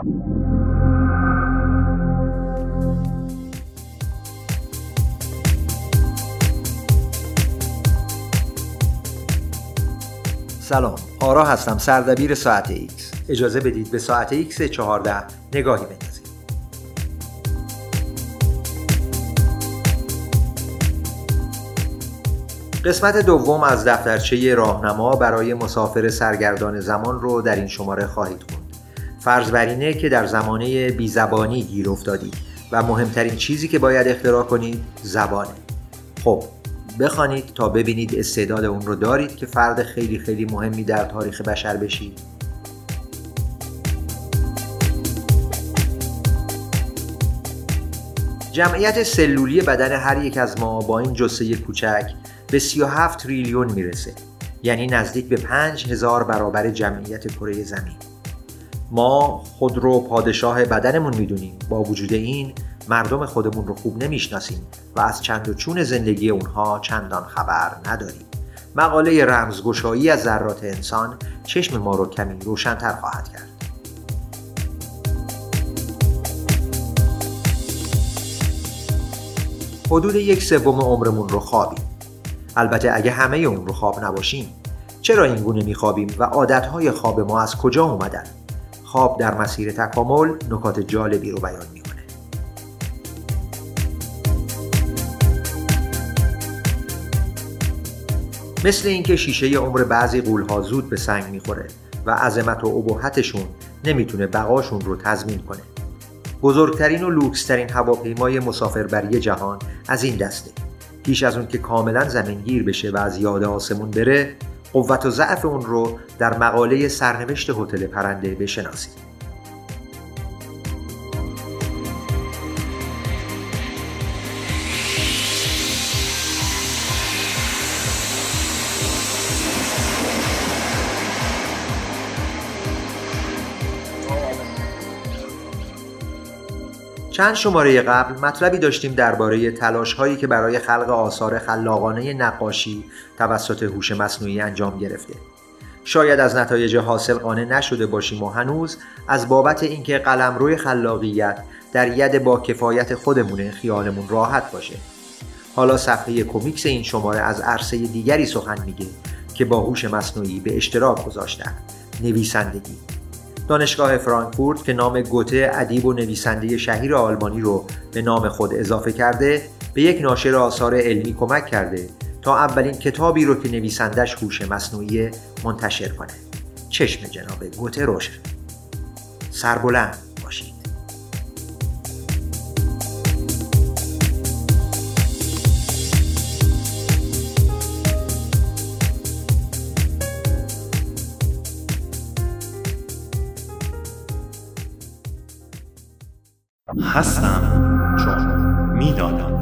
سلام آرا هستم سردبیر ساعت ایکس. اجازه بدید به ساعت ایکس 14 نگاهی بندازیم. قسمت دوم از دفترچه راهنما برای مسافر سرگردان زمان رو در این شماره خواهید خوند فرض بر اینه که در زمانه بیزبانی گیر افتادید و مهمترین چیزی که باید اختراع کنید زبانه. خب بخوانید تا ببینید استعداد اون رو دارید که فرد خیلی خیلی مهمی در تاریخ بشر بشید جمعیت سلولی بدن هر یک از ما با این جسه کوچک به 37 تریلیون می‌رسه. یعنی نزدیک به 5000 برابر جمعیت کره زمین. ما خود رو پادشاه بدنمون می‌دونیم. با وجود این مردم خودمون رو خوب نمی‌شناسیم و از چند و چون زندگی اونها چندان خبر نداریم. مقاله رمزگشایی از ذرات انسان چشم ما رو کمی روشنتر خواهد کرد. حدود یک سوم عمرمون رو خوابیم. البته اگه همه اون رو خواب نباشیم چرا این گونه میخوابیم و عادتهای خواب ما از کجا اومدن؟ خواب در مسیر تکامل نکات جالبی رو بیان می‌کنه. مثل اینکه شیشه عمر بعضی قولها زود به سنگ می‌خوره و عظمت و ابهتشون نمی‌تونه بقاشون رو تضمین کنه. بزرگترین و لوکسترین هواپیمای مسافربری جهان از این دسته. پیش از اون که کاملا زمینگیر بشه و از یاد آسمون بره قوت و ضعف اون رو در مقاله سرنوشت هتل پرنده بشناسید. چند شماره قبل مطلبی داشتیم درباره تلاش هایی که برای خلق آثار خلاقانه نقاشی توسط هوش مصنوعی انجام گرفته. شاید از نتایج حاصل قانع نشده باشیم و هنوز از بابت اینکه قلمروی خلاقیت در ید با کفایت خودمونه خیالمون راحت باشه. حالا صفحه کمیکس این شماره از عرصه دیگری سخن میگه که با هوش مصنوعی به اشتراک گذاشتن نویسندگی دانشگاه فرانکفورت که نام گوته ادیب و نویسنده شهیر آلمانی رو به نام خود اضافه کرده به یک ناشر آثار علمی کمک کرده تا اولین کتابی رو که نویسندش هوش مصنوعی منتشر کنه. چشم جناب گوته روشن. سربلند هستم چون می‌دانم.